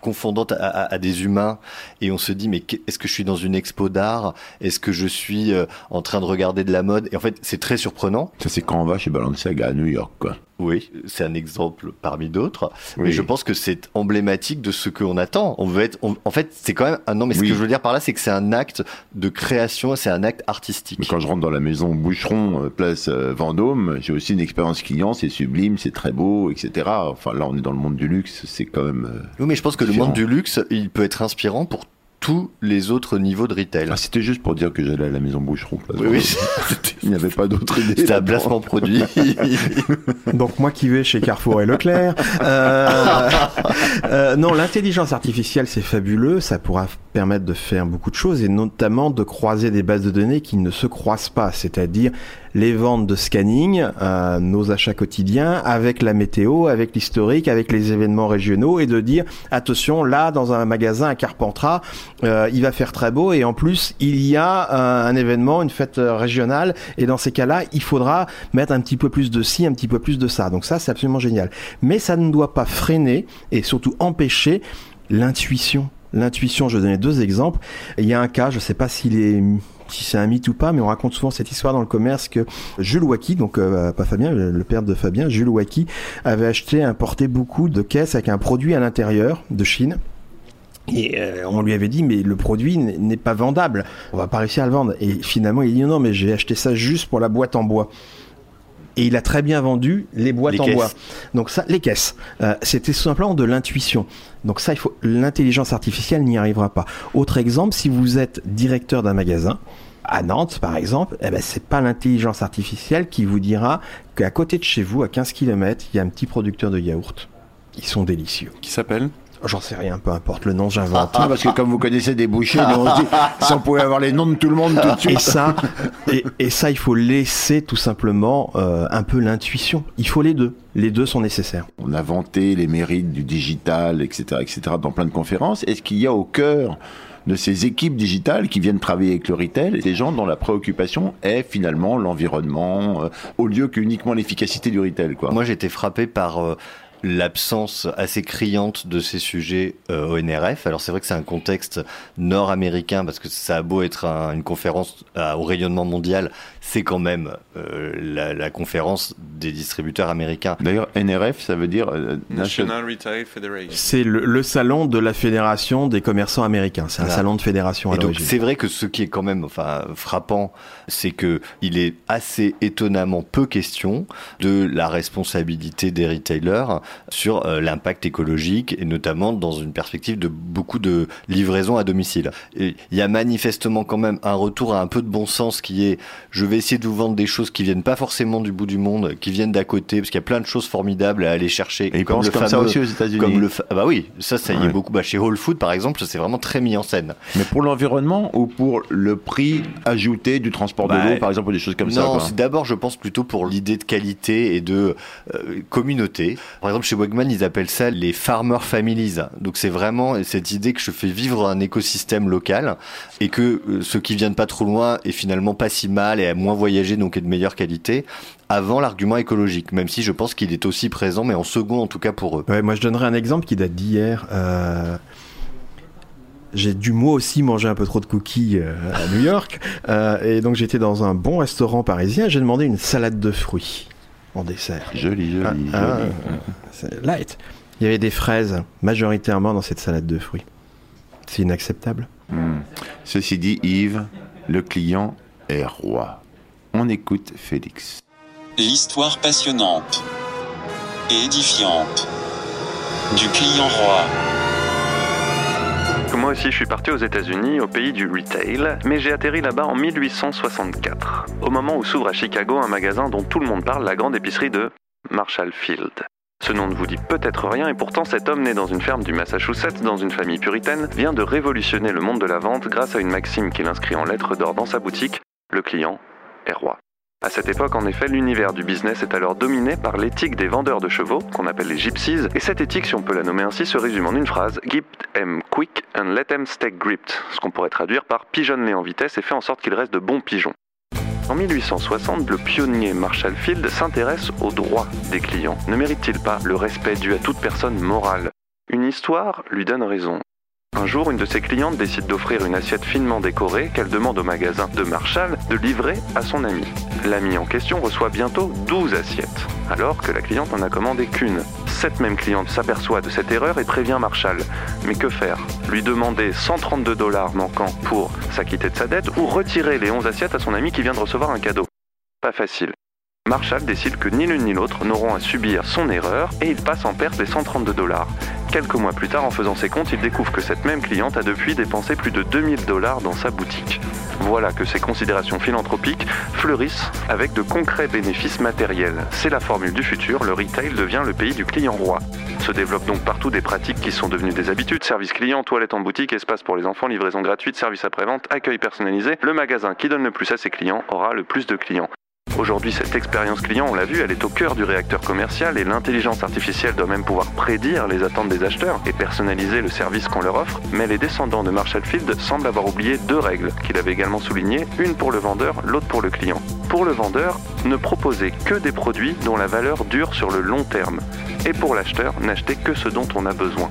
confondante à, à, à, des humains et on se dit mais est-ce que je suis dans une expo d'art? Est-ce que je suis euh, en train de regarder de la mode? Et en fait c'est très surprenant ça c'est quand on va chez Balenciaga à New York quoi oui, c'est un exemple parmi d'autres, oui. mais je pense que c'est emblématique de ce qu'on attend. On veut être, on, en fait, c'est quand même non, mais ce oui. que je veux dire par là, c'est que c'est un acte de création, c'est un acte artistique. Mais quand je rentre dans la maison Boucheron, place euh, Vendôme, j'ai aussi une expérience client, c'est sublime, c'est très beau, etc. Enfin, là, on est dans le monde du luxe, c'est quand même. Euh, oui, mais je pense que différent. le monde du luxe, il peut être inspirant pour tous les autres niveaux de retail. Ah, c'était juste pour dire que j'allais à la maison Boucheron. Oui, oui. Il n'y avait pas d'autre idée. C'était un placement produit. Donc moi qui vais chez Carrefour et Leclerc. Euh, euh, non, l'intelligence artificielle, c'est fabuleux. Ça pourra permettre de faire beaucoup de choses et notamment de croiser des bases de données qui ne se croisent pas, c'est-à-dire les ventes de scanning, euh, nos achats quotidiens, avec la météo, avec l'historique, avec les événements régionaux, et de dire attention, là, dans un magasin à Carpentras, euh, il va faire très beau, et en plus, il y a euh, un événement, une fête régionale, et dans ces cas-là, il faudra mettre un petit peu plus de ci, un petit peu plus de ça. Donc ça, c'est absolument génial. Mais ça ne doit pas freiner, et surtout empêcher l'intuition. L'intuition, je vais donner deux exemples. Il y a un cas, je ne sais pas s'il est si c'est un mythe ou pas, mais on raconte souvent cette histoire dans le commerce que Jules Wacky, donc euh, pas Fabien, le père de Fabien, Jules Wacky, avait acheté, importé beaucoup de caisses avec un produit à l'intérieur de Chine. Et euh, on lui avait dit mais le produit n'est pas vendable, on va pas réussir à le vendre. Et finalement il dit non mais j'ai acheté ça juste pour la boîte en bois. Et il a très bien vendu les boîtes les en caisses. bois. Donc ça, les caisses, euh, c'était simplement de l'intuition. Donc ça, il faut l'intelligence artificielle n'y arrivera pas. Autre exemple, si vous êtes directeur d'un magasin à Nantes, par exemple, eh ben c'est pas l'intelligence artificielle qui vous dira qu'à côté de chez vous, à 15 km, il y a un petit producteur de yaourt. Ils sont délicieux. Qui s'appelle? J'en sais rien, peu importe le nom, j'invente. Ah, parce que comme vous connaissez des bouchers, on se dit, si on pouvait avoir les noms de tout le monde tout de suite. Et ça, et, et ça, il faut laisser tout simplement euh, un peu l'intuition. Il faut les deux. Les deux sont nécessaires. On a vanté les mérites du digital, etc., etc., dans plein de conférences. Est-ce qu'il y a au cœur de ces équipes digitales qui viennent travailler avec le retail, des gens dont la préoccupation est finalement l'environnement, euh, au lieu qu'uniquement l'efficacité du retail. Quoi? Moi, j'ai été frappé par euh, l'absence assez criante de ces sujets euh, au NRF. Alors c'est vrai que c'est un contexte nord-américain parce que ça a beau être un- une conférence à- au rayonnement mondial, c'est quand même euh, la, la conférence des distributeurs américains. D'ailleurs, NRF, ça veut dire euh, National Retail Federation. C'est le, le salon de la Fédération des commerçants américains. C'est un Voilà. salon de fédération à Et donc l'origine. c'est vrai que ce qui est quand même enfin frappant, c'est que il est assez étonnamment peu question de la responsabilité des retailers sur euh, l'impact écologique et notamment dans une perspective de beaucoup de livraisons à domicile. Et il y a manifestement quand même un retour à un peu de bon sens qui est je vais essayer de vous vendre des choses qui viennent pas forcément du bout du monde, qui viennent d'à côté parce qu'il y a plein de choses formidables à aller chercher. Et ils pensent comme ça aussi aux États-Unis. Comme le fa- ah bah oui, ça ça y est beaucoup. Bah, chez Whole Food par exemple, c'est vraiment très mis en scène. Mais pour l'environnement ou pour le prix ajouté du transport de Bah, l'eau, par exemple, ou des choses comme ça Non, d'abord, je pense plutôt pour l'idée de qualité et de euh, communauté. Par exemple, chez Wegman, ils appellent ça les farmer families. Donc, c'est vraiment cette idée que je fais vivre un écosystème local et que euh, ceux qui viennent pas trop loin est finalement pas si mal et a moins voyagé, donc est de meilleure qualité. Avant l'argument écologique, même si je pense qu'il est aussi présent, mais en second en tout cas pour eux. Moi, je donnerai un exemple qui date d'hier. Euh, J'ai dû moi aussi manger un peu trop de cookies euh, à New York. Et donc j'étais dans un bon restaurant parisien. J'ai demandé une salade de fruits en dessert. Joli, joli, Ah, joli. ah, c'est light. Il y avait des fraises majoritairement dans cette salade de fruits. C'est inacceptable. Hmm. Ceci dit, Yves, le client est roi. On écoute Félix. L'histoire passionnante et édifiante du client roi. Moi aussi, je suis parti aux États-Unis, au pays du retail, mais j'ai atterri là-bas en 1864, au moment où s'ouvre à Chicago un magasin dont tout le monde parle, la grande épicerie de Marshall Field. Ce nom ne vous dit peut-être rien et pourtant cet homme né dans une ferme du Massachusetts, dans une famille puritaine, vient de révolutionner le monde de la vente grâce à une maxime qu'il inscrit en lettres d'or dans sa boutique, le client est roi. À cette époque, en effet, l'univers du business est alors dominé par l'éthique des vendeurs de chevaux, qu'on appelle les gypsies, et cette éthique, si on peut la nommer ainsi, se résume en une phrase Keep them quick and let them stay gripped, ce qu'on pourrait traduire par pigeonne-les en vitesse et fais en sorte qu'ils restent de bons pigeons. En 1860, le pionnier Marshall Field s'intéresse aux droits des clients. Ne mérite-t-il pas le respect dû à toute personne morale? Une histoire lui donne raison. Un jour, une de ses clientes décide d'offrir une assiette finement décorée qu'elle demande au magasin de Marshall de livrer à son ami. L'ami en question reçoit bientôt 12 assiettes, alors que la cliente n'en a commandé qu'une. Cette même cliente s'aperçoit de cette erreur et prévient Marshall. Mais que faire? Lui demander 132 dollars manquants pour s'acquitter de sa dette ou retirer les 11 assiettes à son ami qui vient de recevoir un cadeau? Pas facile. Marshall décide que ni l'une ni l'autre n'auront à subir son erreur et il passe en perte les 132 dollars. Quelques mois plus tard, en faisant ses comptes, il découvre que cette même cliente a depuis dépensé plus de 2000 dollars dans sa boutique. Voilà que ces considérations philanthropiques fleurissent avec de concrets bénéfices matériels. C'est la formule du futur, le retail devient le pays du client roi. Se développent donc partout des pratiques qui sont devenues des habitudes, service client, toilette en boutique, espace pour les enfants, livraison gratuite, service après-vente, accueil personnalisé. Le magasin qui donne le plus à ses clients aura le plus de clients. Aujourd'hui, cette expérience client, on l'a vu, elle est au cœur du réacteur commercial et l'intelligence artificielle doit même pouvoir prédire les attentes des acheteurs et personnaliser le service qu'on leur offre. Mais les descendants de Marshall Field semblent avoir oublié deux règles qu'il avait également soulignées, une pour le vendeur, l'autre pour le client. Pour le vendeur, ne proposer que des produits dont la valeur dure sur le long terme. Et pour l'acheteur, n'acheter que ce dont on a besoin.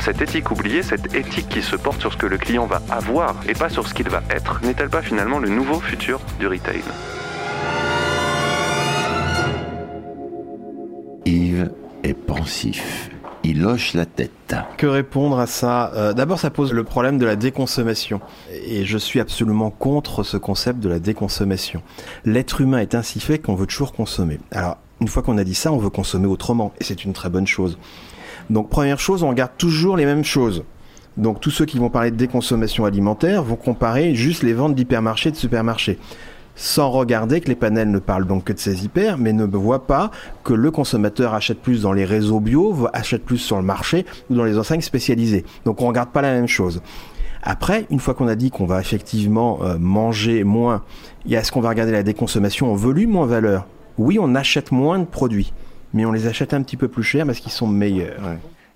Cette éthique oubliée, cette éthique qui se porte sur ce que le client va avoir et pas sur ce qu'il va être, n'est-elle pas finalement le nouveau futur du retail? Pensif. Il hoche la tête. Que répondre à ça? Euh, D'abord, ça pose le problème de la déconsommation. Et je suis absolument contre ce concept de la déconsommation. L'être humain est ainsi fait qu'on veut toujours consommer. Alors, une fois qu'on a dit ça, on veut consommer autrement. Et c'est une très bonne chose. Donc, première chose, on regarde toujours les mêmes choses. Donc, tous ceux qui vont parler de déconsommation alimentaire vont comparer juste les ventes d'hypermarchés et de supermarchés sans regarder que les panels ne parlent donc que de ces hyper, mais ne voient pas que le consommateur achète plus dans les réseaux bio, achète plus sur le marché ou dans les enseignes spécialisées. Donc on regarde pas la même chose. Après, une fois qu'on a dit qu'on va effectivement euh, manger moins, est-ce qu'on va regarder la déconsommation en volume ou en valeur? Oui, on achète moins de produits, mais on les achète un petit peu plus cher parce qu'ils sont meilleurs.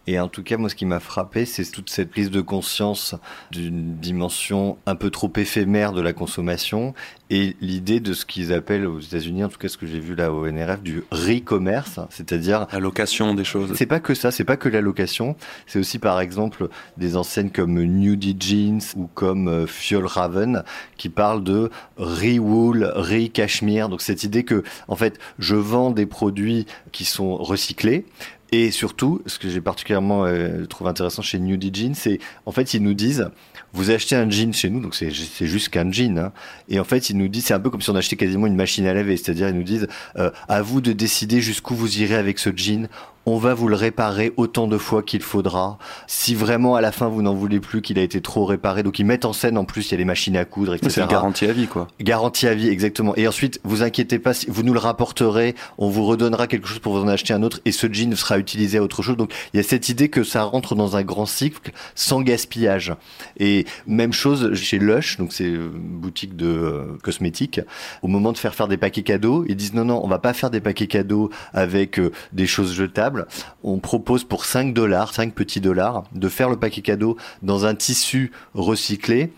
Et en tout cas, moi, ce qui m'a frappé, c'est toute cette prise de conscience d'une dimension un peu trop éphémère de la consommation et l'idée de ce qu'ils appellent aux États-Unis, en tout cas ce que j'ai vu là au NRF, du re-commerce, c'est-à-dire la location des choses. C'est pas que ça, c'est pas que la location, c'est aussi par exemple des enseignes comme Nudie Jeans ou comme euh, Fjallraven qui parlent de re-wool, re-cashmere. Donc cette idée que en fait, je vends des produits qui sont recyclés et surtout, ce que j'ai particulièrement euh, trouvé intéressant chez Nudie Jeans, c'est en fait ils nous disent vous achetez un jean chez nous, donc c'est juste qu'un jean. Hein. Et en fait, ils nous disent, c'est un peu comme si on achetait quasiment une machine à laver. C'est-à-dire, ils nous disent, euh, à vous de décider jusqu'où vous irez avec ce jean on va vous le réparer autant de fois qu'il faudra. Si vraiment à la fin vous n'en voulez plus, qu'il a été trop réparé, donc ils mettent en scène en plus il y a les machines à coudre, etc. C'est garantie à vie quoi. Garantie à vie exactement. Et ensuite vous inquiétez pas, vous nous le rapporterez, on vous redonnera quelque chose pour vous en acheter un autre et ce jean sera utilisé à autre chose. Donc il y a cette idée que ça rentre dans un grand cycle sans gaspillage. Et même chose chez Lush, donc c'est une boutique de euh, cosmétiques. Au moment de faire faire des paquets cadeaux, ils disent non non, on va pas faire des paquets cadeaux avec euh, des choses jetables on propose pour 5 dollars, 5 petits dollars, de faire le paquet cadeau dans un tissu recyclé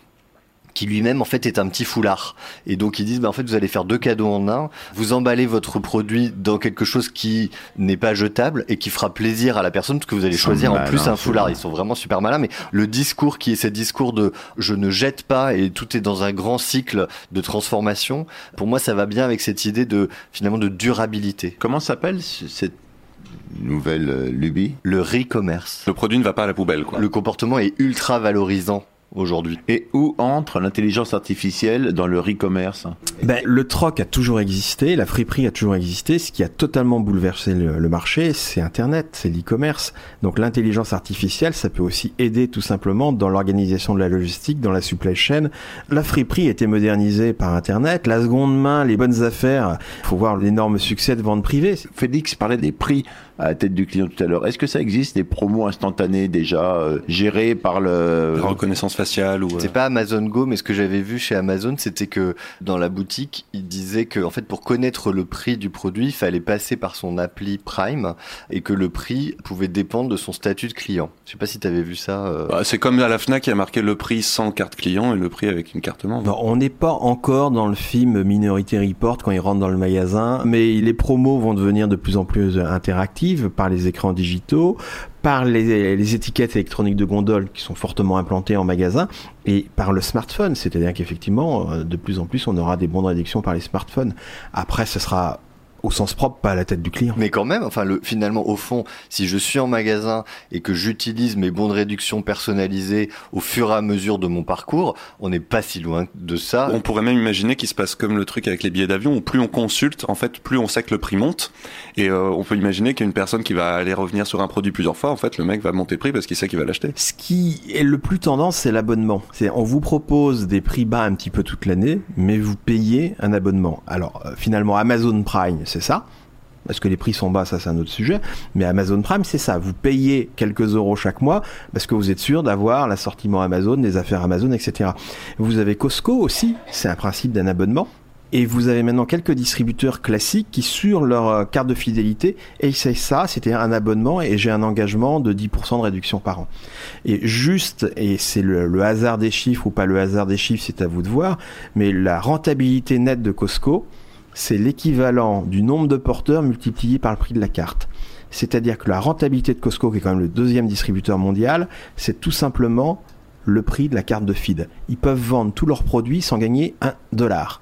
qui lui-même en fait est un petit foulard. Et donc ils disent bah, en fait vous allez faire deux cadeaux en un, vous emballez votre produit dans quelque chose qui n'est pas jetable et qui fera plaisir à la personne parce que vous allez choisir en plus un foulard. Ils sont vraiment super malins mais le discours qui est ce discours de je ne jette pas et tout est dans un grand cycle de transformation, pour moi ça va bien avec cette idée de finalement de durabilité. Comment s'appelle cette nouvelle euh, lubie Le re-commerce. Le produit ne va pas à la poubelle, quoi. Le comportement est ultra valorisant aujourd'hui. Et où entre l'intelligence artificielle dans le e-commerce ben, Le troc a toujours existé, la friperie a toujours existé. Ce qui a totalement bouleversé le, marché, c'est Internet, c'est l'e-commerce. Donc l'intelligence artificielle, ça peut aussi aider tout simplement dans l'organisation de la logistique, dans la supply chain. La friperie a été modernisée par Internet. La seconde main, les bonnes affaires, il faut voir l'énorme succès de vente privée. Félix parlait des prix à la tête du client tout à l'heure. Est-ce que ça existe des promos instantanés déjà euh, gérés par le... La reconnaissance faciale ou... C'est euh, pas Amazon Go, mais ce que j'avais vu chez Amazon, c'était que dans la boutique, il disait que en fait pour connaître le prix du produit, il fallait passer par son appli Prime et que le prix pouvait dépendre de son statut de client. Je sais pas si tu avais vu ça. Euh. Bah, c'est comme à la Fnac qui a marqué le prix sans carte client et le prix avec une carte membre. on n'est pas encore dans le film Minority Report quand ils rentrent dans le magasin, mais les promos vont devenir de plus en plus interactifs par les écrans digitaux, par les, étiquettes électroniques de gondole qui sont fortement implantées en magasin et par le smartphone. C'est-à-dire qu'effectivement, euh, de plus en plus, on aura des bons de réduction par les smartphones. Après, ce sera au sens propre, pas à la tête du client. Mais quand même, enfin, le, finalement, au fond, si je suis en magasin et que j'utilise mes bons de réduction personnalisés au fur et à mesure de mon parcours, on n'est pas si loin de ça. On pourrait même imaginer qu'il se passe comme le truc avec les billets d'avion, où plus on consulte, en fait, plus on sait que le prix monte. Et euh, on peut imaginer qu'il y a une personne qui va aller revenir sur un produit plusieurs fois, en fait, le mec va monter le prix parce qu'il sait qu'il va l'acheter. Ce qui est le plus tendance, c'est l'abonnement. C'est on vous propose des prix bas un petit peu toute l'année, mais vous payez un abonnement. Alors, euh, finalement, Amazon Prime, c'est ça. Est-ce que les prix sont bas, ça c'est un autre sujet. Mais Amazon Prime, c'est ça. Vous payez quelques euros chaque mois parce que vous êtes sûr d'avoir l'assortiment Amazon, les affaires Amazon, etc. Vous avez Costco aussi, c'est un principe d'un abonnement. Et vous avez maintenant quelques distributeurs classiques qui, sur leur euh, carte de fidélité, essayent ça, c'était un abonnement et j'ai un engagement de 10% de réduction par an. Et juste, et c'est le, hasard des chiffres ou pas le hasard des chiffres, c'est à vous de voir, mais la rentabilité nette de Costco, c'est l'équivalent du nombre de porteurs multiplié par le prix de la carte. C'est-à-dire que la rentabilité de Costco, qui est quand même le deuxième distributeur mondial, c'est tout simplement le prix de la carte de feed. Ils peuvent vendre tous leurs produits sans gagner un dollar.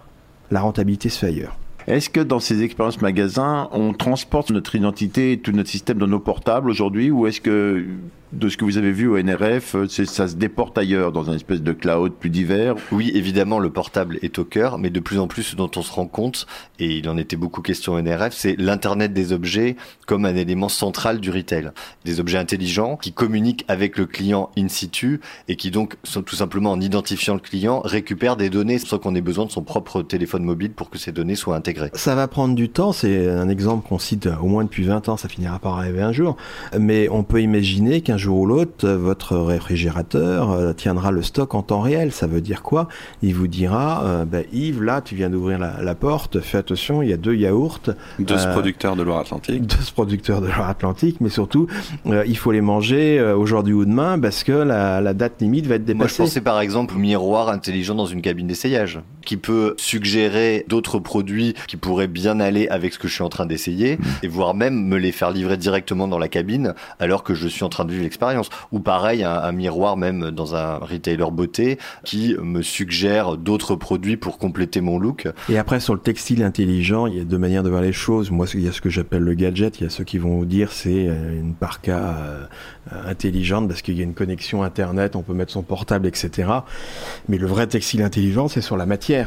La rentabilité se fait ailleurs. Est-ce que dans ces expériences magasins, on transporte notre identité et tout notre système dans nos portables aujourd'hui ou est-ce que de ce que vous avez vu au NRF, euh, ça se déporte ailleurs, dans un espèce de cloud plus divers Oui, évidemment, le portable est au cœur, mais de plus en plus, ce dont on se rend compte, et il en était beaucoup question au NRF, c'est l'Internet des objets comme un élément central du retail. Des objets intelligents qui communiquent avec le client in situ et qui donc, sont tout simplement en identifiant le client, récupèrent des données sans qu'on ait besoin de son propre téléphone mobile pour que ces données soient intégrées. Ça va prendre du temps, c'est un exemple qu'on cite au moins depuis 20 ans, ça finira par arriver un jour, mais on peut imaginer qu'un jour ou l'autre, votre réfrigérateur euh, tiendra le stock en temps réel. Ça veut dire quoi? Il vous dira, euh, bah, Yves, là, tu viens d'ouvrir la, la porte, fais attention, il y a deux yaourts. De ce Euh, producteur de Loire-Atlantique. de ce producteur de Loire-Atlantique, mais surtout, euh, il faut les manger euh, aujourd'hui ou demain parce que la, la date limite va être Moi, je dépassée. pensais par exemple au miroir intelligent dans une cabine d'essayage, qui peut suggérer d'autres produits qui pourraient bien aller avec ce que je suis en train d'essayer, et voire même me les faire livrer directement dans la cabine alors que je suis en train de vivre l'expérience. Ou pareil, un, un miroir même dans un retailer beauté qui me suggère d'autres produits pour compléter mon look. Et après, sur le textile intelligent, il y a deux manières de voir les choses. Moi, il y a ce que j'appelle le gadget. Il y a ceux qui vont vous dire c'est euh, une parka euh, intelligente parce qu'il y a une connexion Internet, on peut mettre son portable, etc. Mais le vrai textile intelligent, c'est sur la matière.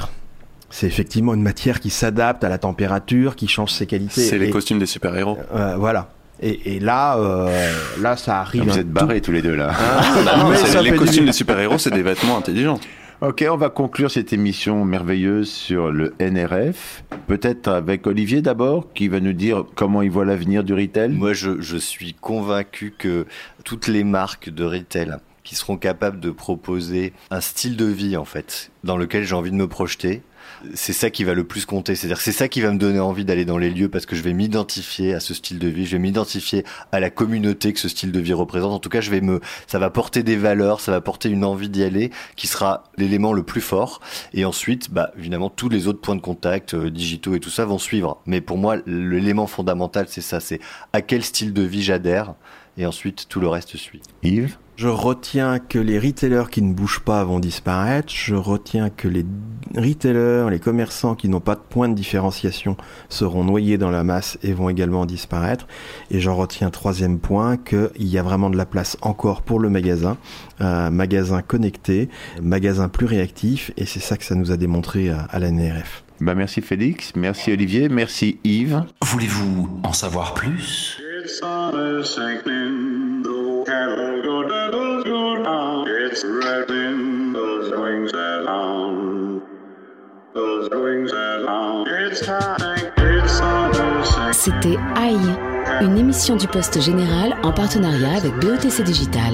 C'est effectivement une matière qui s'adapte à la température, qui change ses qualités. C'est les Et- costumes des super-héros. euh, voilà. Et, et là, euh, là, ça arrive. Vous êtes barrés tous les deux là. Bah non, Mais c'est- ça les costumes des super-héros, c'est des vêtements intelligents. Ok, on va conclure cette émission merveilleuse sur le NRF. Peut-être avec Olivier d'abord, qui va nous dire comment il voit l'avenir du retail. Moi, je, je suis convaincu que toutes les marques de retail qui seront capables de proposer un style de vie, en fait, dans lequel j'ai envie de me projeter, c'est ça qui va le plus compter. C'est-à-dire, c'est ça qui va me donner envie d'aller dans les lieux parce que je vais m'identifier à ce style de vie, je vais m'identifier à la communauté que ce style de vie représente. En tout cas, je vais me, ça va porter des valeurs, ça va porter une envie d'y aller qui sera l'élément le plus fort. Et ensuite, bah, évidemment, tous les autres points de contact, euh, digitaux et tout ça vont suivre. Mais pour moi, l'élément fondamental, c'est ça, c'est à quel style de vie j'adhère. Et ensuite, tout le reste suit. Yves? Je retiens que les retailers qui ne bougent pas vont disparaître. Je retiens que les retailers, les commerçants qui n'ont pas de point de différenciation seront noyés dans la masse et vont également disparaître. Et j'en retiens troisième point qu'il y a vraiment de la place encore pour le magasin, un magasin connecté, magasin plus réactif. Et c'est ça que ça nous a démontré à, à la NRF. Bah merci Félix, merci Olivier, merci Yves. Voulez-vous en savoir plus? Those wings those wings. It's time, it's. C'était Aïe, une émission du Poste Général en partenariat avec BETC Digital.